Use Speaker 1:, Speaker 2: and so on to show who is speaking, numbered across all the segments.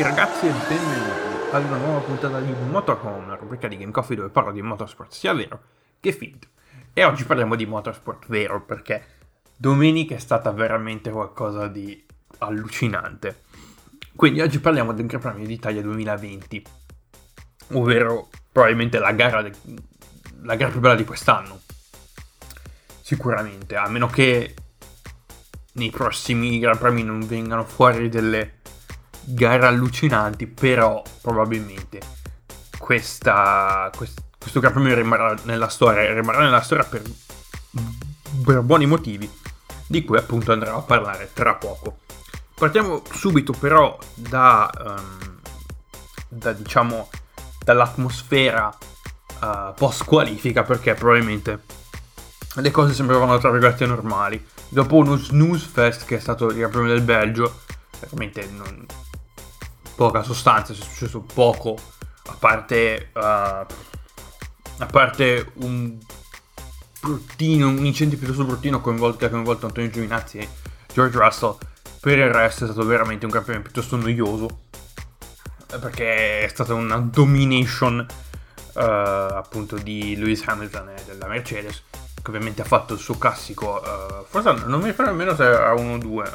Speaker 1: Tutti ragazzi e benvenuti ad una nuova puntata di Motorhome, la rubrica di Game Coffee dove parlo di motorsport sia vero che finto. E oggi parliamo di motorsport vero perché domenica è stata veramente qualcosa di allucinante. Quindi oggi parliamo del Gran Premio d'Italia 2020, ovvero probabilmente la gara, de- la gara più bella di quest'anno. Sicuramente, a meno che nei prossimi Gran Premi non vengano fuori delle gare allucinanti, però probabilmente questa, quest, questo Gran Premio rimarrà nella storia, rimarrà nella storia per, per buoni motivi, di cui appunto andremo a parlare tra poco. Partiamo subito però da, um, da diciamo, dall'atmosfera uh, post qualifica perché probabilmente le cose sembravano tra virgolette normali. Dopo uno snooze fest che è stato il Gran Premio del Belgio, veramente non, poca sostanza, è successo poco, a parte, uh, a parte un bruttino, un incendio piuttosto bruttino che ha coinvolto Antonio Giovinazzi e George Russell. Per il resto è stato veramente un campione piuttosto noioso, perché è stata una domination uh, appunto di Lewis Hamilton e della Mercedes, che ovviamente ha fatto il suo classico, uh, forse non mi ricordo nemmeno se era 1-2,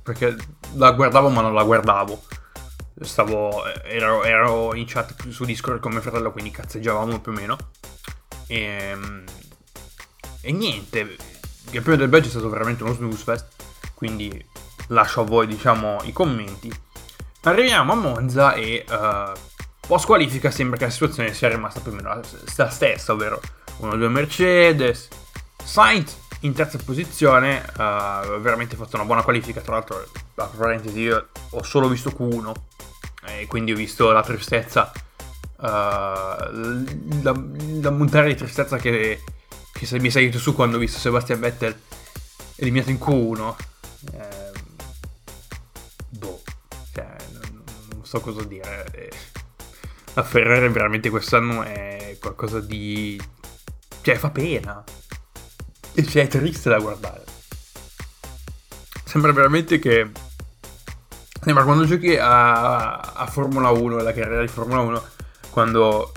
Speaker 1: perché la guardavo ma non la guardavo stavo, ero, ero, in chat su Discord con mio fratello, quindi cazzeggiavamo più o meno. E, ehm, e niente, il primo del Belgio è stato veramente uno snooze fest, quindi lascio a voi diciamo i commenti. Arriviamo a Monza e uh, post qualifica sembra che la situazione sia rimasta più o meno la stessa, ovvero 1-2 Mercedes, Sainz in terza posizione, uh, veramente fatto una buona qualifica, tra l'altro, a parentesi, io ho solo visto Q1, e quindi ho visto la tristezza, uh, la, la montare di tristezza che, che mi è salito su quando ho visto Sebastian Vettel eliminato in Q1. Eh, boh, cioè, non, non, so cosa dire. Eh, la Ferrari veramente quest'anno è qualcosa di... cioè fa pena. Cioè è triste da guardare. Sembra veramente che Sembra quando giochi a, a Formula 1, la carriera di Formula 1, quando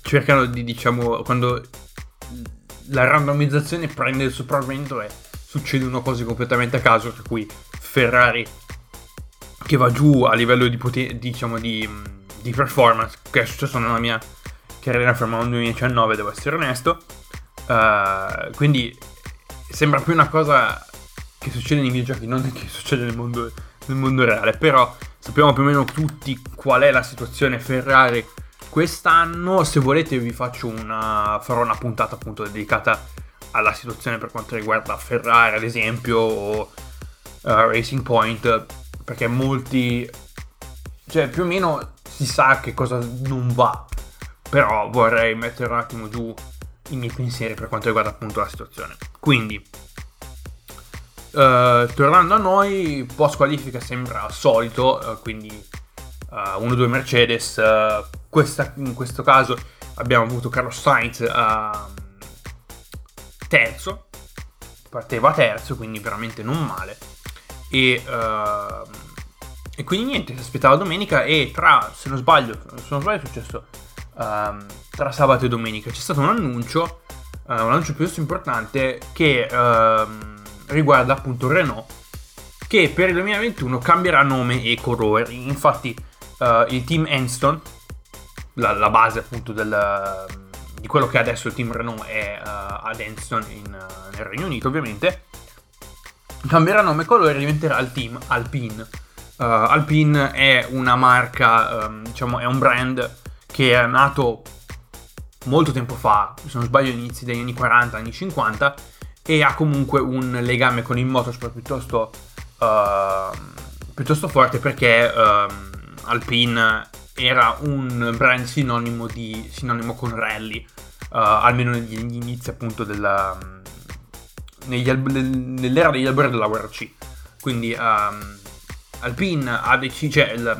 Speaker 1: cercano di, diciamo, quando la randomizzazione prende il sopravvento e succedono cose completamente a caso, per cui Ferrari che va giù a livello di, poten- diciamo, di, di performance, che è successo nella mia carriera Formula 1 2019, devo essere onesto. Uh, quindi sembra più una cosa che succede nei videogiochi, non che succede nel mondo nel mondo reale, però sappiamo più o meno tutti qual è la situazione Ferrari quest'anno. Se volete vi faccio una, farò una puntata appunto dedicata alla situazione per quanto riguarda Ferrari ad esempio o uh, Racing Point, perché molti, cioè più o meno si sa che cosa non va, però vorrei mettere un attimo giù i miei pensieri per quanto riguarda appunto la situazione. Quindi Uh, tornando a noi, post qualifica sembra solito, uh, quindi uh, eh, 1-2 Mercedes. Questa, in questo caso abbiamo avuto Carlos Sainz terzo, parteva terzo, quindi veramente non male. E, e quindi niente, si aspettava domenica e tra, se non sbaglio, se non sbaglio è successo ehm, tra sabato e domenica c'è stato un annuncio, un annuncio piuttosto importante che... Riguarda appunto Renault che per il 2021 cambierà nome e colore. Infatti uh, il team Enston, la, la base appunto del, di quello che adesso il team Renault è uh, ad Enston in, uh, nel Regno Unito ovviamente, cambierà nome e colore e diventerà il team Alpine. Alpine è una marca, um, diciamo è un brand che è nato molto tempo fa, se non sbaglio inizi degli anni 40, anni 50 e ha comunque un legame con il motorsport piuttosto, uh, piuttosto forte perché uh, Alpine era un brand sinonimo, di, sinonimo con rally, uh, almeno negli, negli, inizi appunto della, al- nell'era degli albori della guerra C. Quindi um, Alpine ha deciso, cioè il,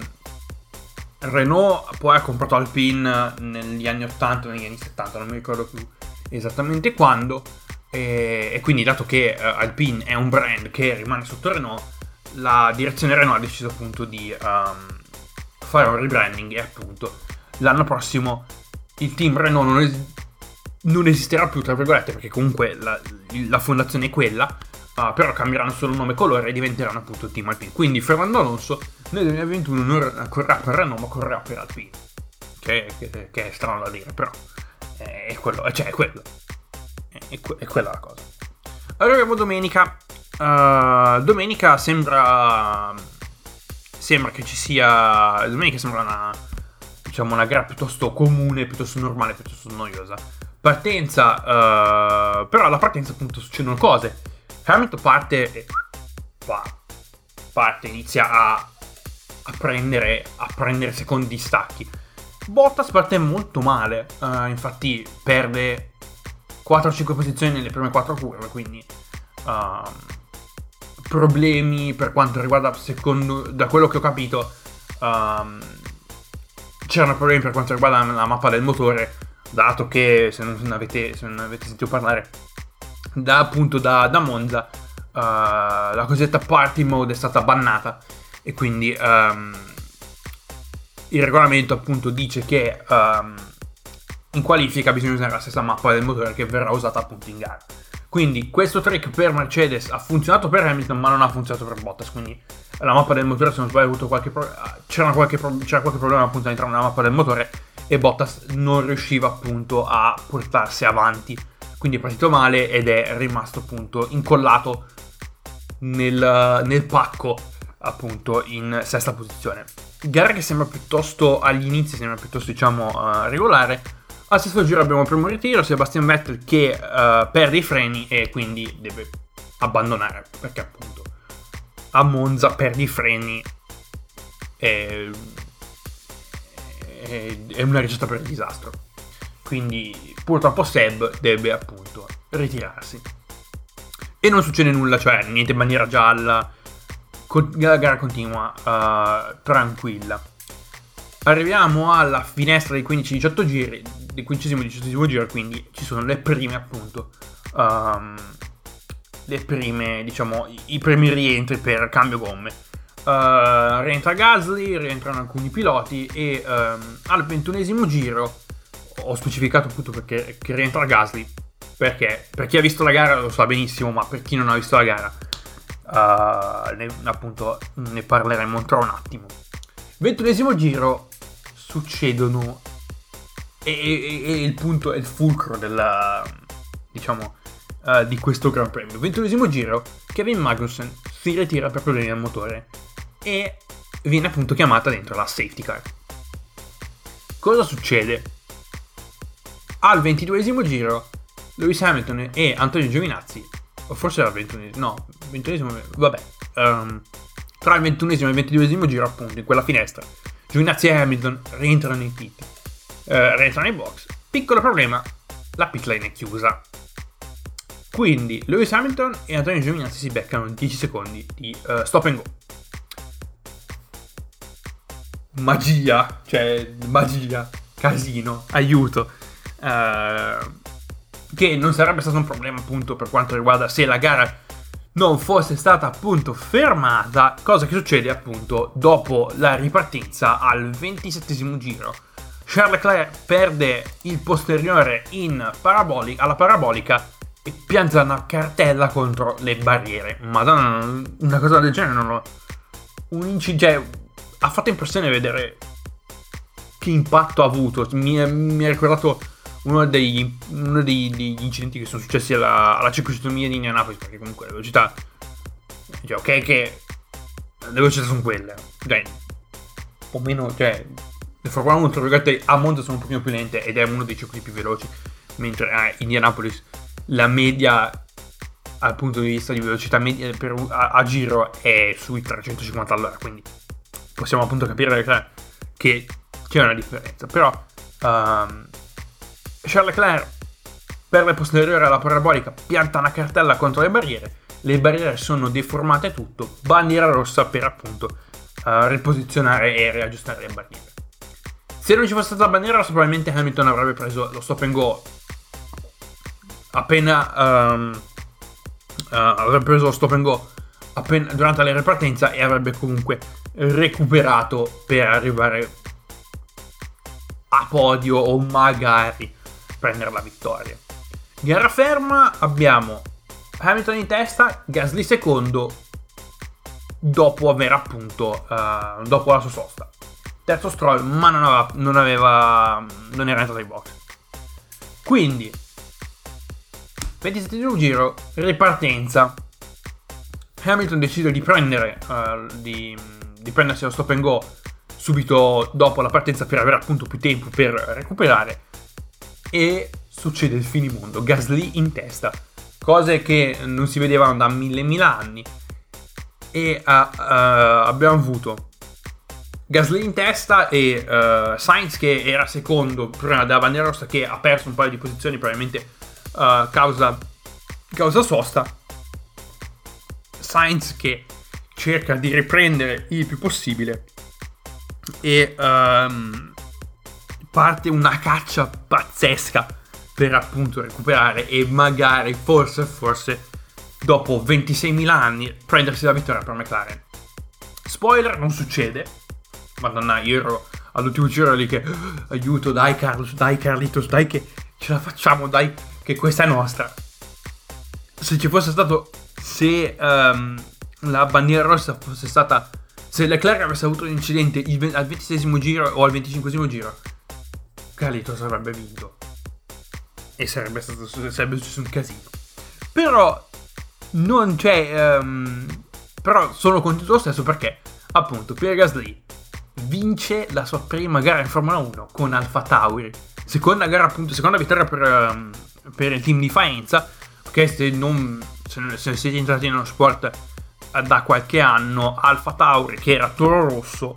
Speaker 1: Renault poi ha comprato Alpine negli anni 80 o negli anni 70, non mi ricordo più esattamente quando, e, e quindi dato che uh, Alpine è un brand che rimane sotto Renault, la direzione Renault ha deciso appunto di um, fare un rebranding e appunto l'anno prossimo il team Renault non, es- non esisterà più, tra virgolette, perché comunque la, la fondazione è quella, uh, però cambieranno solo nome e colore e diventeranno appunto team Alpine. Quindi Fernando Alonso nel 2021 non correrà per Renault ma correrà per Alpine, che, che, che è strano da dire, però è quello, cioè è quello, è, que- è quella la cosa. Arriviamo domenica. Uh, domenica sembra. Sembra che ci sia. Domenica sembra una. Diciamo una gara piuttosto comune, piuttosto normale, piuttosto noiosa. Partenza. Uh, però alla partenza appunto succedono cose. Hamilton parte e. Parte, inizia a, a prendere. A prendere secondi distacchi. Bottas parte molto male. Uh, infatti perde 4-5 posizioni nelle prime 4 curve, quindi uh, problemi per quanto riguarda, secondo, da quello che ho capito, um, c'erano problemi per quanto riguarda la mappa del motore, dato che se non avete, se non avete sentito parlare, da appunto da, da Monza, uh, la cosiddetta party mode è stata bannata. E quindi um, il regolamento appunto dice che um, in qualifica bisogna usare la stessa mappa del motore che verrà usata appunto in gara. Quindi questo trick per Mercedes ha funzionato per Hamilton ma non ha funzionato per Bottas, quindi la mappa del motore se non sbaglio pro- c'era, qualche pro- c'era qualche problema appunto all'interno della mappa del motore e Bottas non riusciva appunto a portarsi avanti. Quindi è partito male ed è rimasto appunto incollato nel, nel pacco appunto in sesta posizione. Gara che sembra piuttosto agli inizi, sembra piuttosto diciamo uh, regolare al stesso giro abbiamo il primo ritiro, Sebastian Vettel che uh, perde i freni e quindi deve abbandonare, perché appunto a Monza perdi i freni e, è una ricetta per il disastro. Quindi purtroppo Seb deve appunto ritirarsi. E non succede nulla, cioè niente bandiera gialla, la gara continua uh, tranquilla. Arriviamo alla finestra dei 15-18 giri, del quindicesimo e diciottesimo giro, quindi ci sono le prime appunto, um, le prime, diciamo, i, primi rientri per cambio gomme. Uh, rientra Gasly, rientrano alcuni piloti e um, al ventunesimo giro ho specificato appunto perché che rientra Gasly, perché per chi ha visto la gara lo sa benissimo, ma per chi non ha visto la gara, uh, ne, appunto ne parleremo tra un attimo. Ventunesimo giro succedono e, e, il punto è il fulcro della diciamo uh, di questo Gran Premio. Ventunesimo giro, Kevin Magnussen si ritira per problemi al motore e viene appunto chiamata dentro la safety car. Cosa succede? Al ventiduesimo giro, Lewis Hamilton e Antonio Giovinazzi, o forse era il ventunesimo, no, ventunesimo, vabbè, um, tra il ventunesimo e il ventiduesimo giro appunto, in quella finestra, Giovinazzi e Hamilton rientrano in pit. Eh, rientrano in box. Piccolo problema, la pit lane è chiusa. Quindi Lewis Hamilton e Antonio Giovinazzi si beccano 10 secondi di uh, stop and go. Magia, cioè magia, casino, aiuto. Uh, che non sarebbe stato un problema appunto per quanto riguarda se la gara non fosse stata appunto fermata, cosa che succede appunto dopo la ripartenza al 27 giro. Charles Leclerc perde il posteriore paraboli- alla parabolica e pianta una cartella contro le barriere. Madonna, una cosa del genere non l'ho... Un incidente... Cioè, ha fatto impressione vedere che impatto ha avuto. Mi, mi ha ricordato uno degli, uno degli, incidenti che sono successi alla, alla di Indianapolis, perché comunque le velocità, cioè, ok che le velocità sono quelle, cioè, un meno, cioè, le Formula 1 tra virgolette a Monza sono un pochino più lente ed è uno dei circuiti più veloci, mentre a Indianapolis la media dal punto di vista di velocità media per, a, a, giro è sui 350 all'ora, quindi possiamo appunto capire che c'è una differenza, però um, Charles Leclerc per posteriore alla parabolica pianta una cartella contro le barriere, le barriere sono deformate tutto, bandiera rossa per appunto uh, riposizionare e riaggiustare le barriere. Se non ci fosse stata la bandiera probabilmente Hamilton avrebbe preso lo stop and go appena um, uh, avrebbe preso lo stop and go appena, durante la ripartenza e avrebbe comunque recuperato per arrivare a podio o magari prendere la vittoria. Gara ferma abbiamo Hamilton in testa, Gasly secondo dopo aver appunto uh, dopo la sua sosta. Terzo Stroll, ma non aveva, non aveva non era entrato ai box. Quindi 27 giro, ripartenza. Hamilton decide di prendere uh, di, di prendersi lo stop and go subito dopo la partenza per avere appunto più tempo per recuperare e succede il finimondo, Gasly in testa, cose che non si vedevano da mille mila anni e uh, uh, abbiamo avuto Gasly in testa e uh, Sainz che era secondo prima della bandiera rossa che ha perso un paio di posizioni probabilmente causa, causa sosta Sainz che cerca di riprendere il più possibile e um, parte una caccia pazzesca per appunto recuperare e magari forse forse dopo 26.000 anni prendersi la vittoria per McLaren. Spoiler, non succede. Madonna, io ero all'ultimo giro lì che aiuto, dai Carlos, dai Carlitos, dai che ce la facciamo, dai che questa è nostra. Se ci fosse stato se um, la bandiera rossa fosse stata se Leclerc avesse avuto un incidente al 26 giro o al 25 giro, Carlitos avrebbe vinto. E sarebbe stato sarebbe successo un casino. Però non c'è. Um, però sono contento lo stesso perché, appunto, Pierre Gasly vince la sua prima gara in Formula 1 con Alfa Tauri. Seconda gara, appunto, seconda vittoria per, um, per il team di Faenza. Che se non se, se siete entrati nello sport da qualche anno Alfa Tauri, che era Toro Rosso,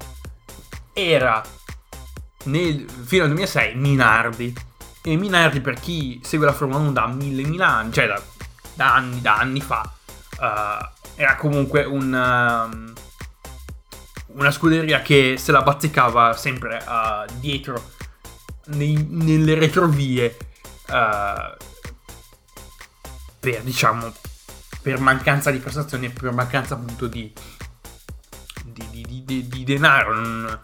Speaker 1: era nel, fino al 2006 Minardi. E Minardi, per chi segue la Formula 1 da mille, mille anni, cioè da, da anni, da anni fa, uh, era comunque un, uh, una scuderia che se la bazzicava sempre uh, dietro, nei, nelle retrovie, per diciamo per mancanza di prestazioni e per mancanza appunto di, di, di, di, di denaro. Non,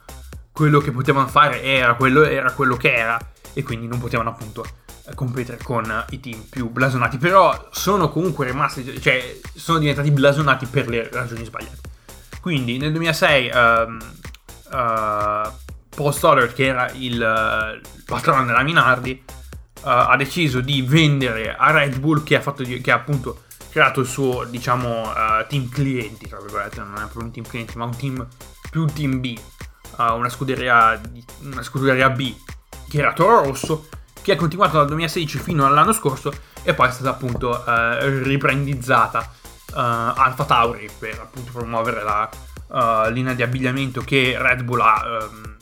Speaker 1: quello che potevano fare era quello, era quello che era e quindi non potevano appunto competere con i team più blasonati. Però sono comunque rimasti, cioè sono diventati blasonati per le ragioni sbagliate. Quindi nel 2006 um, uh, Paul Stoddard, che era il uh, patrono della Minardi, uh, ha deciso di vendere a Red Bull che ha, fatto, che ha appunto creato il suo, diciamo, uh, team clienti, tra virgolette, non è proprio un team clienti, ma un team più un team B, una, scuderia, una scuderia B, che era Toro Rosso, che ha continuato dal 2016 fino all'anno scorso e poi è stata appunto riprendizzata Alfa Tauri per appunto promuovere la linea di abbigliamento che Red Bull ha, um,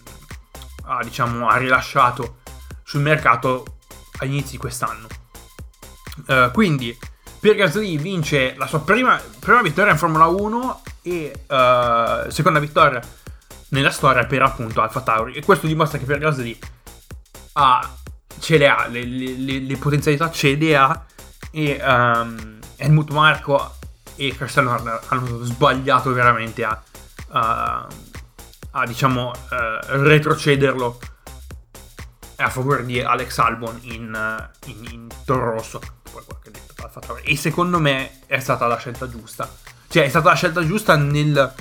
Speaker 1: ha, diciamo, ha rilasciato sul mercato all'inizio di quest'anno. quindi Pierre Gasly vince la sua prima, prima vittoria in Formula 1 e uh, seconda vittoria nella storia per appunto Alfa Tauri e questo dimostra che Pierre Gasly ha, ce le ha, le, le, le potenzialità ce le ha e um, Helmut Marco e Christian Horner hanno sbagliato veramente a, uh, a diciamo uh, retrocederlo a favore di Alex Albon in, in, in Toro Rosso. E secondo me è stata la scelta giusta. Cioè, è stata la scelta giusta nel,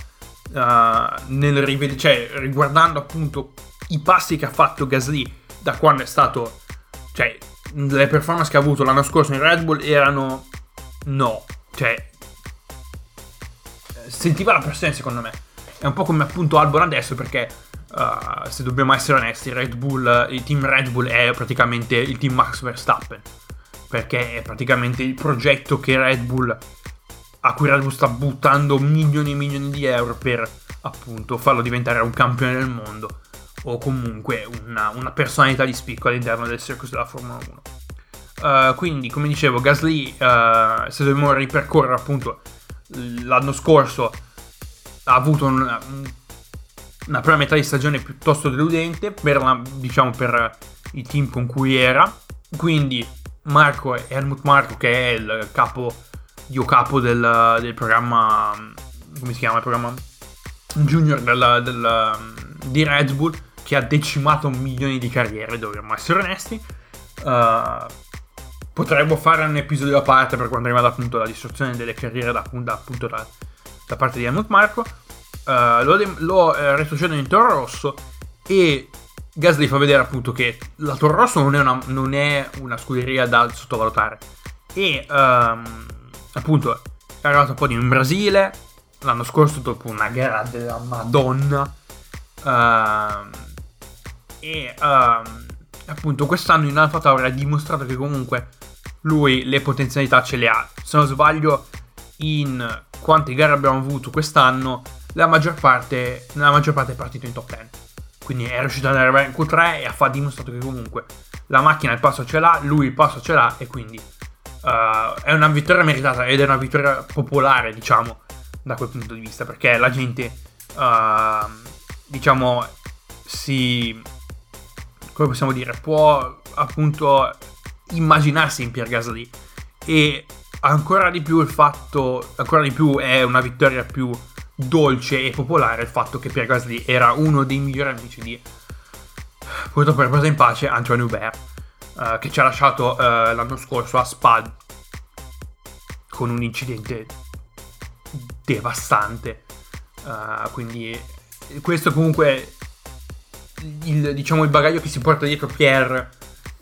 Speaker 1: uh, nel rivedere, cioè, riguardando appunto i passi che ha fatto Gasly da quando è stato, cioè, le performance che ha avuto l'anno scorso in Red Bull erano no, cioè, sentiva la pressione secondo me. È un po' come appunto Albon adesso perché uh, se dobbiamo essere onesti, Red Bull, il team Red Bull è praticamente il team Max Verstappen perché è praticamente il progetto Bull a cui Red Bull sta buttando milioni e milioni di euro per appunto farlo diventare un campione del mondo o comunque una, una personalità di spicco all'interno del circus della Formula 1. Uh, eh, quindi, come dicevo, Gasly, uh, se dobbiamo ripercorrere appunto l'anno scorso, ha avuto una, una prima metà di stagione piuttosto deludente per, la, diciamo, per i team con cui era. Quindi Marco Helmut Marco che è il capo io capo del, del, programma, come si chiama il programma? Junior del, del, di Red Bull, che ha decimato milioni di carriere, dobbiamo essere onesti. Uh, potremmo fare un episodio a parte per quanto riguarda appunto la distruzione delle carriere da, da, appunto da, da parte di Helmut Marco. Uh, lo, lo uh, retrocedono in Toro Rosso e Gasly fa vedere appunto che la Toro Rosso non è una, non è una scuderia da sottovalutare e um, appunto è arrivato poi in Brasile l'anno scorso dopo una gara della Madonna uh, e uh, appunto quest'anno in Alfa Tauri ha dimostrato che comunque lui le potenzialità ce le ha. Se non sbaglio in quante gare abbiamo avuto quest'anno la maggior parte, la maggior parte è partito in top 10 quindi è riuscito ad arrivare in Q3 e ha dimostrato che comunque la macchina il passo ce l'ha lui il passo ce l'ha e quindi uh, è una vittoria meritata ed è una vittoria popolare, diciamo, da quel punto di vista, perché la gente, uh, diciamo, si... come possiamo dire, può appunto immaginarsi in Pierre Gasly e ancora di più il fatto, ancora di più è una vittoria più dolce e popolare il fatto che Pierre Gasly era uno dei migliori amici di purtroppo riposa in pace Antoine Hubert uh, che ci ha lasciato uh, l'anno scorso a Spad con un incidente devastante. Uh, quindi questo comunque il, diciamo, il bagaglio che si porta dietro Pierre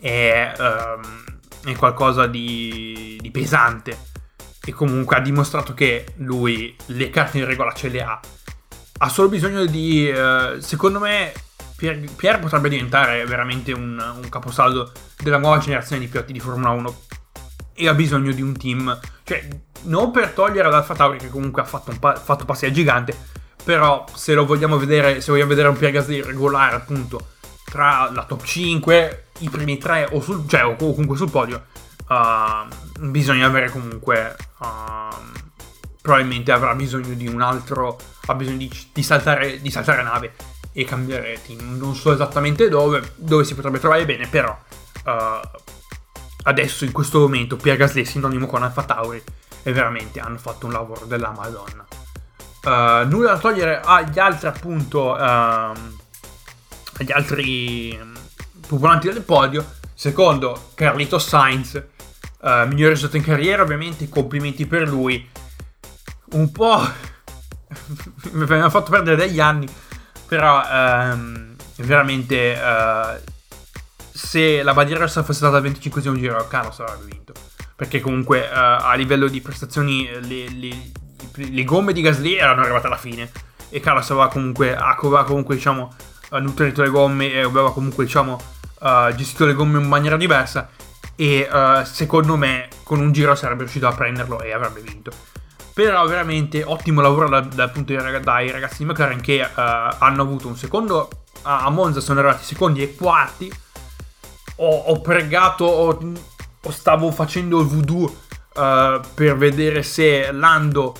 Speaker 1: è, um, è qualcosa di, di, pesante e comunque ha dimostrato che lui le carte in regola ce le ha. Ha solo bisogno di, uh, secondo me, Pierre, Pierre, potrebbe diventare veramente un, un caposaldo della nuova generazione di piloti di Formula 1 e ha bisogno di un team, cioè non per togliere l'Alfa Tauri che comunque ha fatto, un pa- fatto passi a gigante, però se lo vogliamo vedere, se vogliamo vedere un Pierre Gasly regolare appunto tra la top 5, i primi 3 o, sul, cioè, o comunque sul podio, uh, bisogna avere comunque, uh, probabilmente avrà bisogno di un altro, ha bisogno di, di, saltare, di saltare nave e cambiare team. Non so esattamente dove, dove si potrebbe trovare bene, però uh, adesso in questo momento Pierre Gasly sinonimo con Alfa Tauri e veramente hanno fatto un lavoro della Madonna. Uh, nulla da togliere agli altri appunto uh, agli altri popolanti del podio. Secondo Carlito Sainz, uh, migliore risultato in carriera, ovviamente complimenti per lui. Un po' mi ha fatto perdere degli anni, però um, veramente uh, se la bandiera rossa fosse stata al 25 giro, Carlos avrebbe vinto. Perché comunque uh, a livello di prestazioni le, le, le, gomme di Gasly erano arrivate alla fine. E Carlos aveva comunque, aveva comunque diciamo, nutrito le gomme e aveva comunque diciamo, uh, gestito le gomme in maniera diversa. E uh, secondo me con un giro sarebbe riuscito a prenderlo e avrebbe vinto. Però veramente ottimo lavoro dal, dal punto di vista dai ragazzi di McLaren che hanno avuto un secondo a Monza sono arrivati secondi e quarti ho, ho pregato, ho, ho, stavo facendo il voodoo uh, per vedere se Lando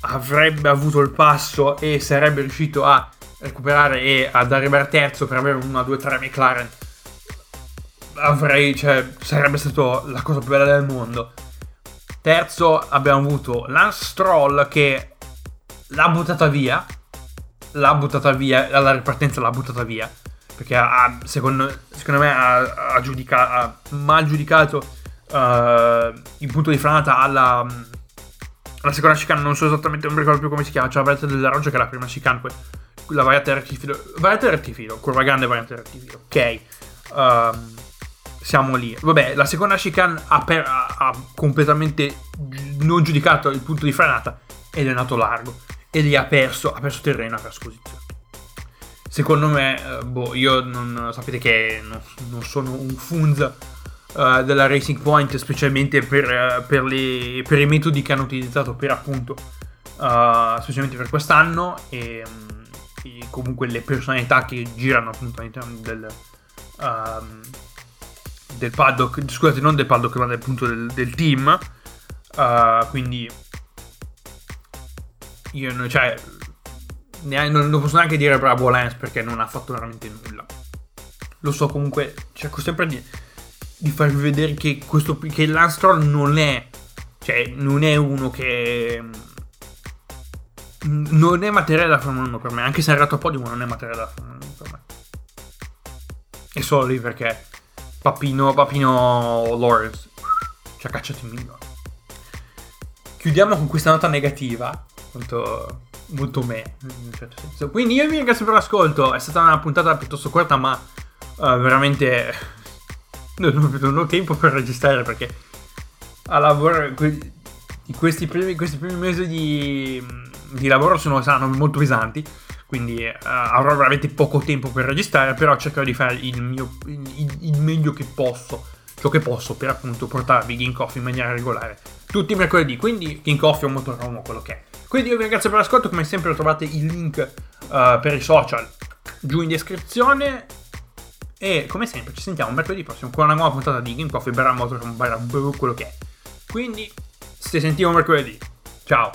Speaker 1: avrebbe avuto il passo e sarebbe riuscito a recuperare e ad arrivare terzo per avere una 2-3 McLaren. Avrei, cioè, sarebbe stata la cosa più bella del mondo. Terzo abbiamo avuto Lance Stroll che l'ha buttata via. L'ha buttata via, alla ripartenza l'ha buttata via perché ha, secondo, secondo, me ha, ha, giudica, ha mal giudicato uh, il punto di frenata alla, alla, seconda chicane, non so esattamente, non ricordo più come si chiama, c'è la variante della Roggia che è la prima chicane, poi la variante rettifilo, variante rettifilo, curva grande variante rettifilo, ok, uh, siamo lì. Vabbè, la seconda chicane ha, per, ha completamente non giudicato il punto di frenata ed è nato largo e lì ha perso, ha perso terreno, ha perso posizione. Secondo me, eh, boh, io non sapete che non, non sono un funz uh, della Racing Point, specialmente per, uh, per, le, per, i metodi che hanno utilizzato per appunto, uh, specialmente per quest'anno e, um, e, comunque le personalità che girano appunto all'interno del, um, del paddock, scusate, non del paddock, ma del, appunto del, del team. quindi io, cioè, non, non posso neanche dire bravo Lance perché non ha fatto veramente nulla. Lo so, comunque cerco sempre di, di farvi vedere che, questo, che Lance Stroll non è Cioè, non è uno che... Non è materiale da Formula 1 per me, anche se è arrivato a podium non è materiale da Formula 1 per me. È solo lì perché Papino, Papino Lawrence ci ha cacciato in milione. Chiudiamo con questa nota negativa, molto, molto me, in un certo senso. Quindi io vi ringrazio per l'ascolto, è stata una puntata piuttosto corta, ma uh, veramente non, non, ho tempo per registrare perché a lavoro questi primi, questi primi mesi di, di lavoro sono, saranno molto pesanti quindi uh, avrò veramente poco tempo per registrare, però cercherò di fare il, mio, il, il meglio che posso, ciò che posso per appunto portarvi Game Coffee in maniera regolare tutti i mercoledì, quindi Game Coffee o Motorhome quello che è. Quindi io vi ringrazio per l'ascolto, come sempre trovate il link uh, per i social giù in descrizione e come sempre ci sentiamo mercoledì prossimo con una nuova puntata di Game Coffee, barra Motorhome, barra quello che è. Quindi, se sentiamo mercoledì. Ciao!